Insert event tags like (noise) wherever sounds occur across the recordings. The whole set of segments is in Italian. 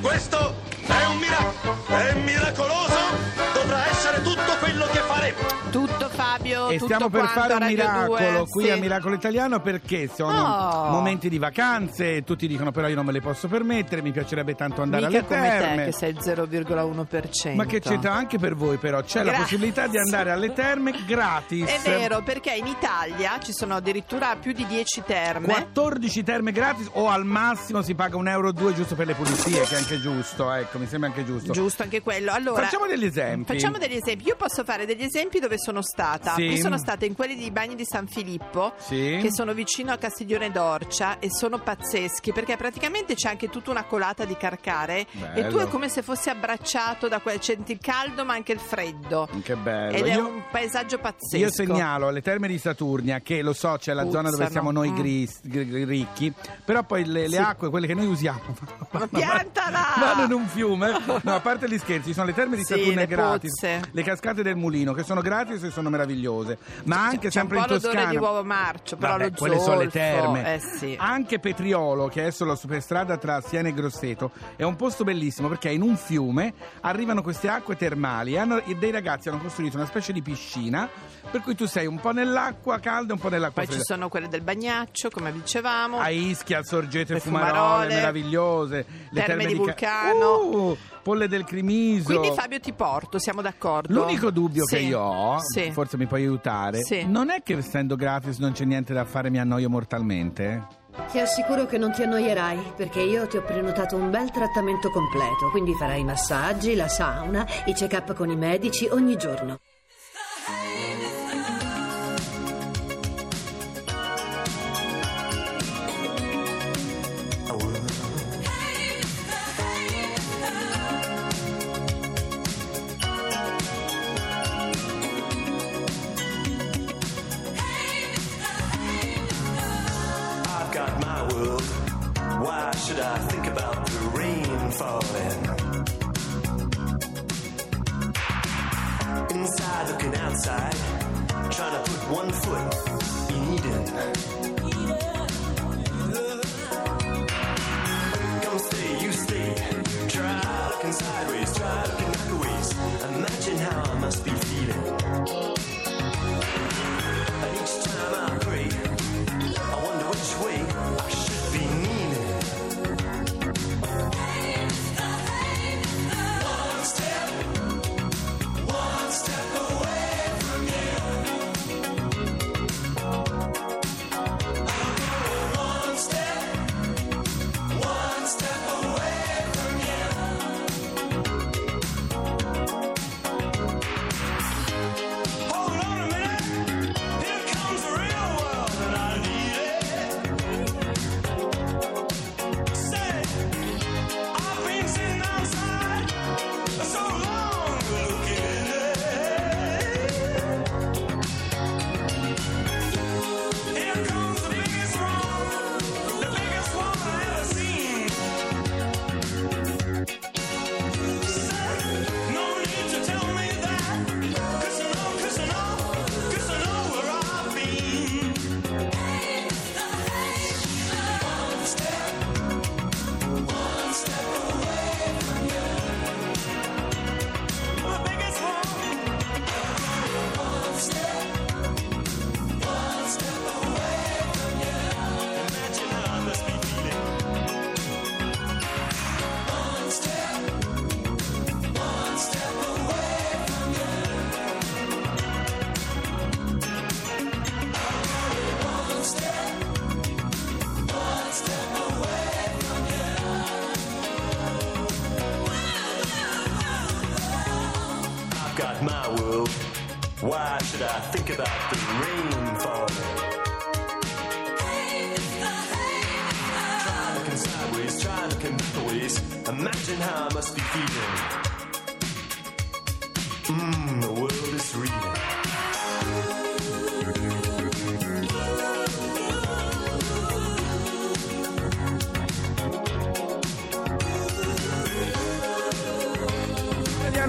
Questo è un miracolo, è miracoloso, dovrà essere tutto quello che faremo. Tutto Fabio, E tutto stiamo per quanto fare un Radio miracolo 2, qui sì. a Miracolo Italiano perché sono Oh. momenti di vacanze, tutti dicono però io non me le posso permettere, mi piacerebbe tanto andare Mica alle come te terme. che sei il 0,1%. Ma che c'entra anche per voi però, c'è la Grazie. possibilità di andare alle terme gratis. È vero, perché in Italia ci sono addirittura più di 10 terme. 14 terme gratis o al massimo si paga un euro o due giusto per le pulizie, che è anche giusto, ecco, mi sembra anche giusto. Giusto anche quello. Allora, Facciamo degli esempi. Facciamo degli esempi. Io posso fare degli esempi dove sono stata. Sì. Io sono stata in quelli di bagni di San Filippo, Sì. che sono vicino a Castiglione d'Orcia e sono pazzeschi perché praticamente c'è anche tutta una colata di carcare e Bello. tu è come se fossi abbracciato da quel c'è il caldo ma anche il freddo. Che bello. Ed è Io- un paesaggio pazzesco. Io segnalo alle terme di Saturnia, che lo so, c'è la zona dove Puzzano. siamo noi Mm. gris- gr- ricchi, però poi le, le Sì. acque, quelle che noi usiamo, (laughs) Ma piantala! vanno in un fiume. No, a parte gli scherzi, sono le terme di Saturnia gratis, pozze. le cascate del mulino, che sono gratis e sono meravigliose, ma anche C'è un sempre po' in l'odore Toscana. di uovo marcio, però Vabbè, lo quelle sono le zolfo, terme. eh sì. Anche Petriolo, che è sulla superstrada tra Siena e Grosseto, è un posto bellissimo perché in un fiume arrivano queste acque termali e, hanno- e dei ragazzi hanno costruito una specie di piscina per cui tu sei un po' nell'acqua calda e un po' nell'acqua Poi ci fredda. sono quelle del bagnaccio, come dicevamo. A Ischia, Sorgete, Le Fumarole, Fumarole, meravigliose. Le Terme di Ca- Vulcano. Uh, Polle del Crimiso. Quindi Fabio ti porto, siamo d'accordo? L'unico dubbio Sì. che io ho, Sì. forse mi puoi aiutare, Sì. non è che essendo gratis non c'è niente da fare e mi annoio mortalmente? Ti assicuro che non ti annoierai, perché io ti ho prenotato un bel trattamento completo, quindi farai i massaggi, la sauna, i check-up con i medici ogni giorno. Mmm, the world is reeling.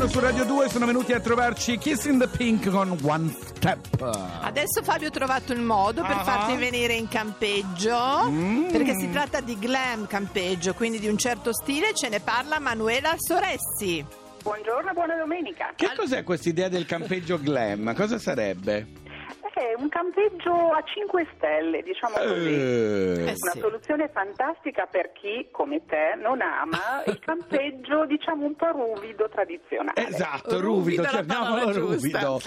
Buongiorno su Radio 2, sono venuti a trovarci Kiss in the Pink con One Step. Adesso Fabio ha trovato il modo per Ah. farti venire in campeggio, Mm. perché si tratta di glam campeggio, quindi di un certo stile, ce ne parla Manuela Soressi. Buongiorno, buona domenica. Che cos'è questa idea del campeggio glam? Cosa sarebbe? È un campeggio a 5 stelle, diciamo così. Eh, Eh Una sì. soluzione fantastica per chi, come te, non ama (laughs) il campeggio, diciamo, un po' ruvido tradizionale. Esatto, Ruvido ruvido, chiamiamolo parola giusta. ruvido.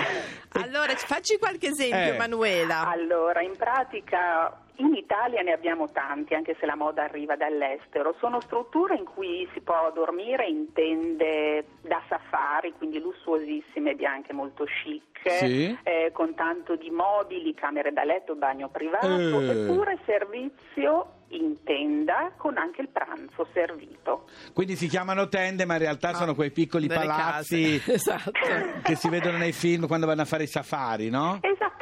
Allora, facci qualche esempio, Eh. Manuela. Allora, in pratica in Italia ne abbiamo tanti, anche se la moda arriva dall'estero. Sono strutture in cui si può dormire in tende da safari, quindi lussuosissime, bianche, molto chic, Sì. eh, con tanto di mobili, camere da letto, bagno privato, Eh. eppure servizio in tenda con anche il pranzo servito. Quindi si chiamano tende, ma in realtà sono quei piccoli palazzi. (laughs) Esatto. che si vedono nei film quando vanno a fare i safari, no?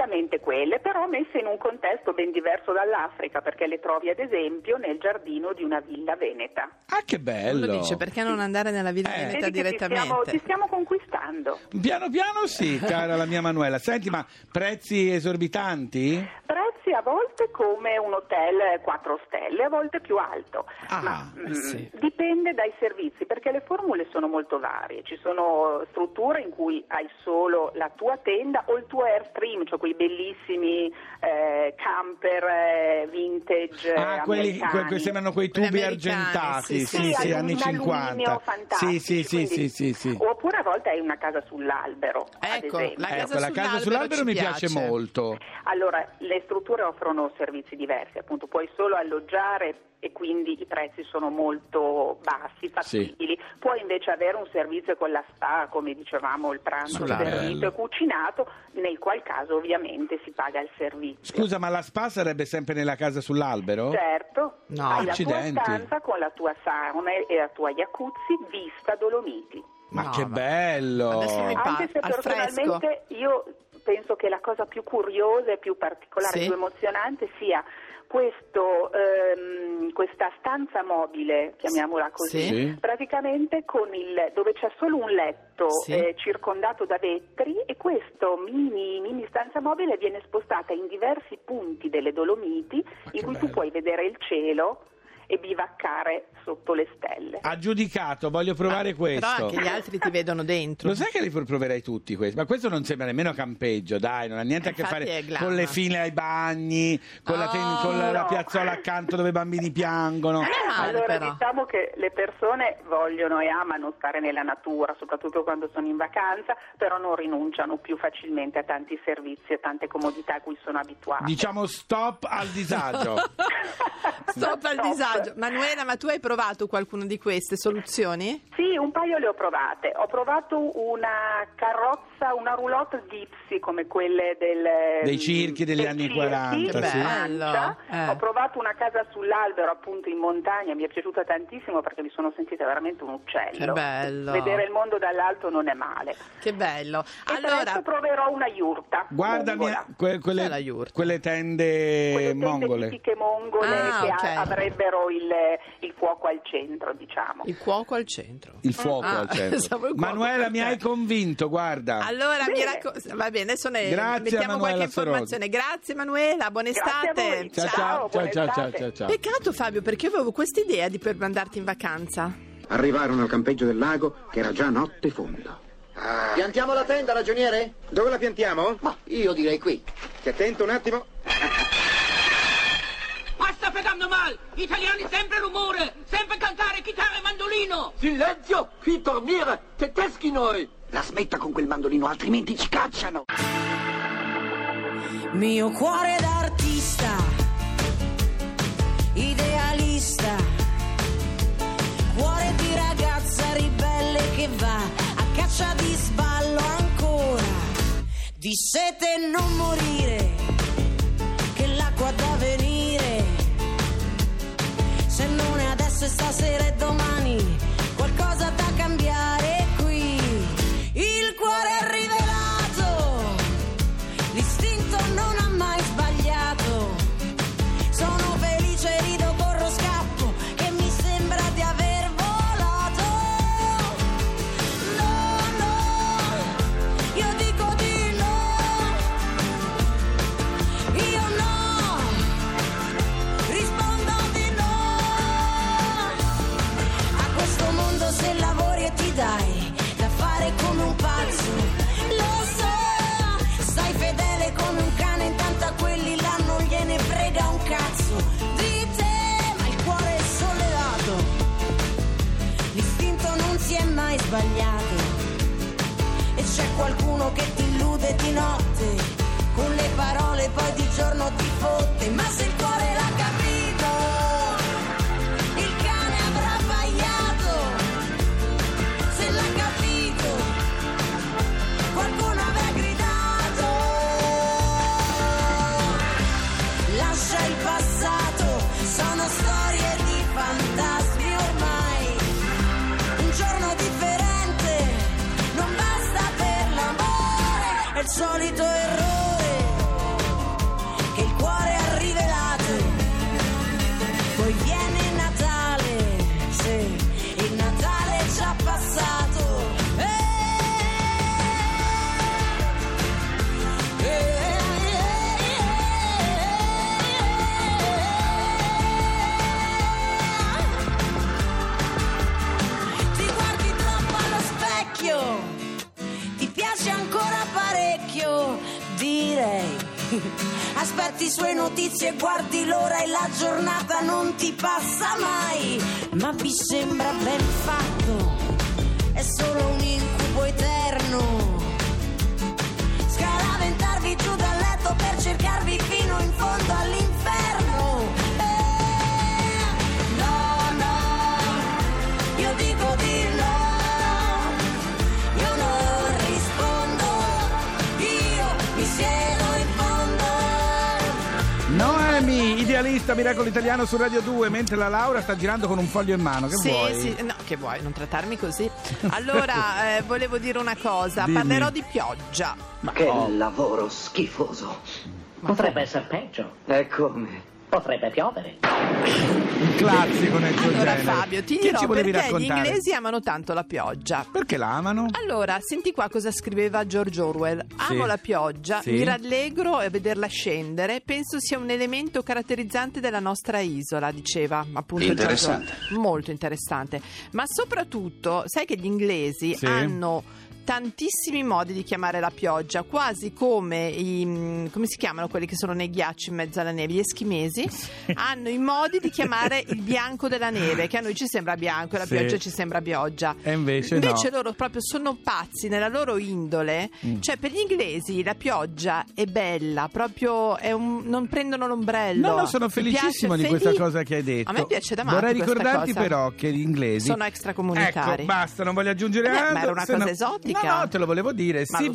Esattamente quelle, però messe in un contesto ben diverso dall'Africa, perché le trovi ad esempio nel giardino di una villa veneta. Ah, che bello! Lo dice perché non andare nella Villa Eh. Veneta che ci direttamente? stiamo, ci stiamo conquistando. Piano piano sì, cara la mia Manuela. Senti, ma prezzi esorbitanti? Prezzi a volte come un hotel 4 stelle, a volte più alto. Ah, Ma eh mm, sì. dipende dai servizi, perché le formule sono molto varie. Ci sono strutture in cui hai solo la tua tenda o il tuo airstream, cioè quei bellissimi eh, camper eh, vintage Ah, quelli que- sembrano quei tubi argentati, sì, sì, sì. sì, anni alluminio 50. Sì, fantastici, sì, sì, quindi- sì, sì, sì. Oppure a volte hai una casa sull'albero, ad Ecco, esempio. la casa Ecco, la casa sull'albero mi piace piace. molto. Allora, le strutture offrono servizi diversi, appunto puoi solo alloggiare e quindi i prezzi sono molto bassi, fattibili. Puoi invece avere un servizio con la spa, come dicevamo, il pranzo Sull'albero. servito e cucinato, nel qual caso ovviamente si paga il servizio. Scusa, ma la spa sarebbe sempre nella casa sull'albero? Certo, No. hai Accidenti. la tua stanza con la tua sauna e la tua jacuzzi vista Dolomiti. Ma No, che vabbè. bello! Anche se personalmente io penso che la cosa più curiosa e più particolare, Sì. più emozionante sia questo, ehm, questa stanza mobile, chiamiamola così, Sì. Praticamente con il, dove c'è solo un letto Sì. eh, circondato da vetri e questo mini, mini stanza mobile viene spostata in diversi punti delle Dolomiti in cui tu bello. puoi vedere il cielo e bivaccare sotto le stelle. Ha giudicato, voglio provare questo. Però anche gli altri ti vedono dentro. Lo sai che li proverei tutti questi? Ma questo non sembra nemmeno campeggio, dai, non ha niente a che Infatti fare con le file ai bagni, con, la, ten- con la- la No. piazzola accanto dove i bambini piangono. Male, Allora però. diciamo che le persone vogliono e amano stare nella natura, soprattutto quando sono in vacanza, però non rinunciano più facilmente a tanti servizi e tante comodità a cui sono abituati. Diciamo stop al disagio. (laughs) Stop al Stop. Disagio. Manuela, ma tu hai provato qualcuna di queste soluzioni? Sì, un paio le ho provate. Ho provato una carrozza, una roulotte gypsy come quelle del, Dei circhi degli dei anni circhi 40, in sì. Bello, eh. Ho provato una casa sull'albero appunto in montagna, mi è piaciuta tantissimo perché mi sono sentita veramente un uccello. Che bello. Vedere il mondo dall'alto non è male. Che bello. E Allora, adesso proverò una yurta. Guarda, mongola. mia- que- quelle, yurta? quelle tende Quelle tende mongole. tipiche mongole Ah, che ok. a- il, il fuoco al centro, diciamo. il cuoco al centro. Il fuoco Ah, al centro. (laughs) cuoco Manuela, per mi hai convinto, guarda. Allora, mi Bene. raccomando, va bene, adesso ne Grazie, mettiamo Manuela qualche Sorosi. informazione. Grazie Manuela, buona a estate. ciao, Ciao, ciao, ciao, ciao, ciao, ciao. Peccato Fabio, perché avevo questa idea di per mandarti in vacanza. Arrivarono al campeggio del lago che era già notte fondo. Piantiamo la tenda, ragioniere? Dove la piantiamo? Ma io direi qui. Ti attento un attimo. Italiani sempre rumore! Sempre cantare chitarra e mandolino! Silenzio! Qui dormire! Tedeschi noi! La smetta con quel mandolino, altrimenti ci cacciano! Mio cuore d'artista, idealista, cuore di ragazza ribelle che va a caccia di sballo ancora, di sete non morire, non è adesso e stasera e domani, qualcosa da sbagliato. E c'è qualcuno che ti illude di notte con le parole poi di giorno ti fotte. Ma se ti passa mai, ma vi sembra ben fatto, è solo un incubo eterno. Noemi, idealista Miracolo Italiano su Radio 2, mentre la Laura sta girando con un foglio in mano. Che sì, vuoi? sì, no, che vuoi, non trattarmi così. (laughs) Allora, eh, volevo dire una cosa, Dimmi. parlerò di pioggia. Ma che lavoro schifoso. Potrebbe essere peggio. E come? Potrebbe piovere. Un classico nel tuo Allora genere. Fabio, ti Che dirò ci volevi perché gli raccontare? inglesi amano tanto la pioggia. Perché la amano? Allora, senti qua cosa scriveva George Orwell. Amo Sì. la pioggia, Sì. mi rallegro a vederla scendere, penso sia un elemento caratterizzante della nostra isola, diceva appunto George Interessante. Orwell. Molto interessante. Ma soprattutto, sai che gli inglesi Sì. hanno tantissimi modi di chiamare la pioggia, quasi come i mm, come si chiamano quelli che sono nei ghiacci in mezzo alla neve, gli eschimesi hanno i modi di chiamare il bianco della neve, che a noi ci sembra bianco e la Sì. pioggia ci sembra pioggia. E invece, Invece no. loro proprio sono pazzi nella loro indole, Mm. cioè per gli inglesi la pioggia è bella, proprio è un- non prendono l'ombrello. No, no, sono felicissimo di questa felice- cosa che hai detto. A me piace da Vorrei questa ricordarti cosa. però che gli inglesi Sono extracomunitari. Ecco, basta, non voglio aggiungere Eh, ma altro. era una cosa no- esotica. No, no, te lo volevo dire. Ma lo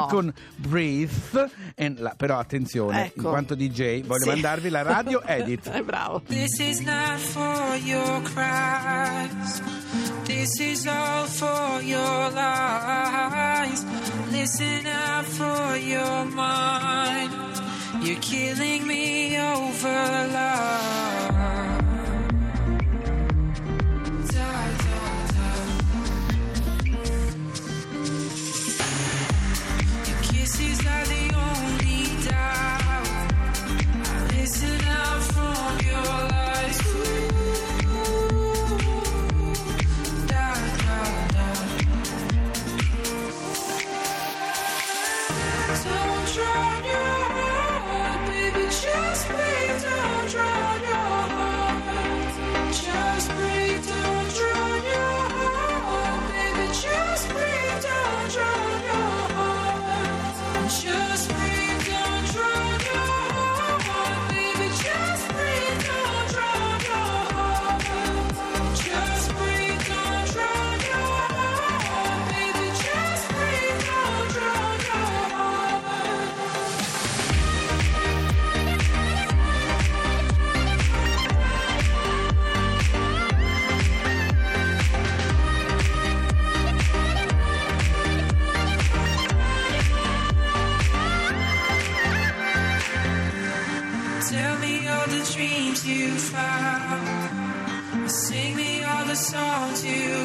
so. Con Breathe. and la- però attenzione, Ecco. in quanto DJ voglio Sì. mandarvi la radio (laughs) edit. Bravo. This is not for your cries. This is all for your lies. Listen out for your mind. You're killing me over love. saw you.